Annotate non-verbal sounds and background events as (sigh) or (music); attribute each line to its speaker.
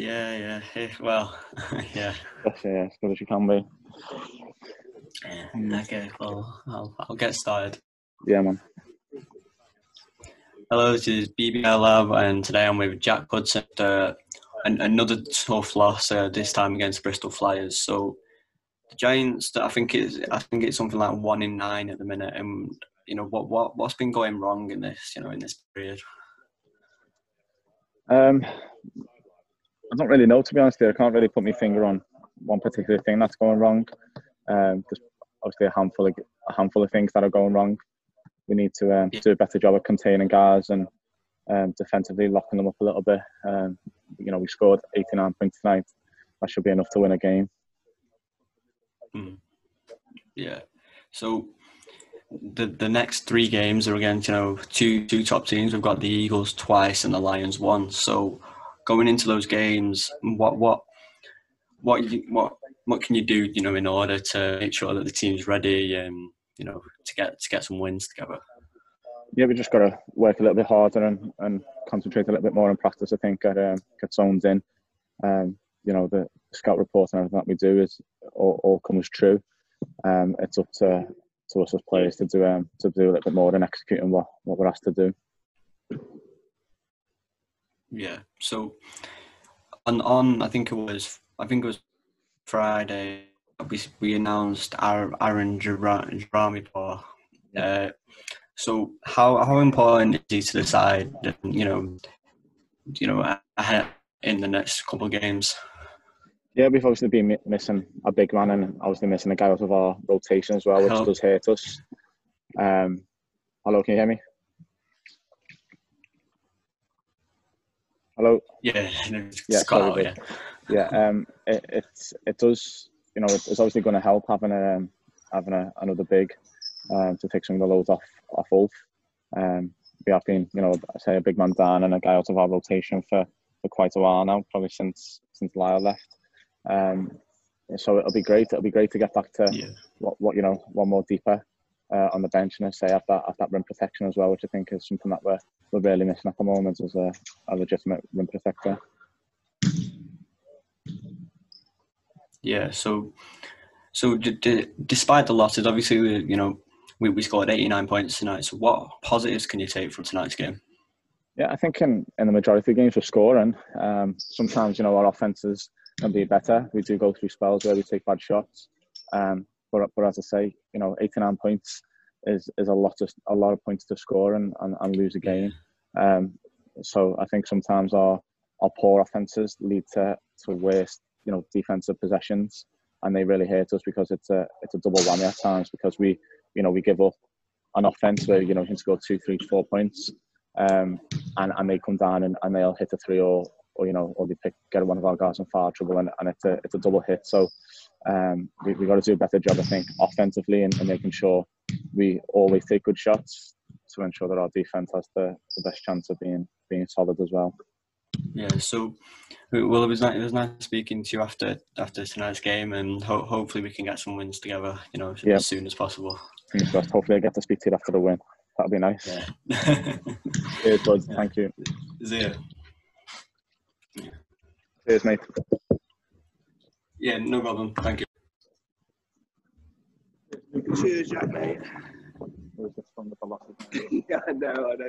Speaker 1: Yeah, yeah. Well, (laughs) yeah.
Speaker 2: Yes, yeah, as good as you can be.
Speaker 1: yeah. Okay, well, I'll, I'll get started.
Speaker 2: Yeah, man.
Speaker 1: Hello, this is BBL Lab, and today I'm with Jack Hudson. Uh, an, another tough loss uh, this time against Bristol Flyers. So the Giants, I think it's I think it's something like one in nine at the minute. And you know what what what's been going wrong in this you know in this period?
Speaker 2: Um, I don't really know to be honest. Here. I can't really put my finger on one particular thing that's going wrong. Um, there's obviously a handful of a handful of things that are going wrong. We need to um, do a better job of containing guys and um, defensively locking them up a little bit. Um, you know, we scored 89 points tonight. That should be enough to win a game.
Speaker 1: Yeah. So the the next three games are against you know two two top teams. We've got the Eagles twice and the Lions once. So going into those games, what what what you, what what can you do you know in order to make sure that the team's ready and you know to get to get some wins together?
Speaker 2: yeah, we just got to work a little bit harder and, and concentrate a little bit more on practice. I think get um, get zones in. Um, you know, the scout report and everything that we do is all, all comes true. Um, it's up to to us as players to do um, to do a little bit more and executing what, what we're asked to do.
Speaker 1: Yeah. So on on I think it was I think it was Friday we we announced our Aaron Jerami for uh, so how how important is he to the side you know you know ahead in the next couple of games
Speaker 2: Yeah, we've obviously been missing a big man and obviously missing a guy out of our rotation as well, which
Speaker 1: Hello.
Speaker 2: does hurt us. Um, hello, can you hear me? Hello.
Speaker 1: yeah
Speaker 2: Yeah,
Speaker 1: got
Speaker 2: sorry,
Speaker 1: out, yeah.
Speaker 2: yeah, um, it, it's it does. You know, it's, it's obviously going to help having a um, having a, another big um, to take some of the loads off off Ulf. Um, we have been, you know, say a big man down and a guy out of our rotation for, for quite a while now, probably since since Lyle left. Um, so it'll be great. It'll be great to get back to
Speaker 1: yeah
Speaker 2: what, what you know, one more deeper uh, on the bench and I say have that have that rim protection as well, which I think is something that we're we're really missing at the moment as a, a legitimate rim protector.
Speaker 1: Yeah, so so d- d- despite the losses, obviously we, you know we, we scored 89 points tonight. So what positives can you take from tonight's game?
Speaker 2: Yeah, I think in, in the majority of games we're scoring. Um, sometimes, you know, our offences can be better. We do go through spells where we take bad shots. Um, but, but as I say, you know, 89 points is, is a lot of a lot of points to score and, and, and lose a game. Um, so I think sometimes our our poor offences lead to, to waste, you know, defensive possessions, and they really hurt us because it's a it's a double whammy at times because we you know we give up an offense where you know you can score two, three, four points, um, and and they come down and, and they'll hit a three or or you know or they pick get one of our guys in foul trouble and, and it's a it's a double hit. So um, we we got to do a better job, I think, offensively and, and making sure we always take good shots to ensure that our defense has the, the best chance of being being solid as well.
Speaker 1: Yeah, so well, it was nice, it was nice speaking to you after after tonight's game, and ho- hopefully we can get some wins together. You know,
Speaker 2: Yeah.
Speaker 1: as soon as possible.
Speaker 2: Hopefully, I get to speak to you after the win. That'd be nice.
Speaker 1: Yeah.
Speaker 2: Cheers, bud. (laughs) Thank you.
Speaker 1: See ya.
Speaker 2: Cheers, mate.
Speaker 1: Yeah, no problem. Thank you.
Speaker 3: Cheers, Jack, mate.
Speaker 2: Who's this from the velocity? (laughs)
Speaker 3: yeah, I know, I know.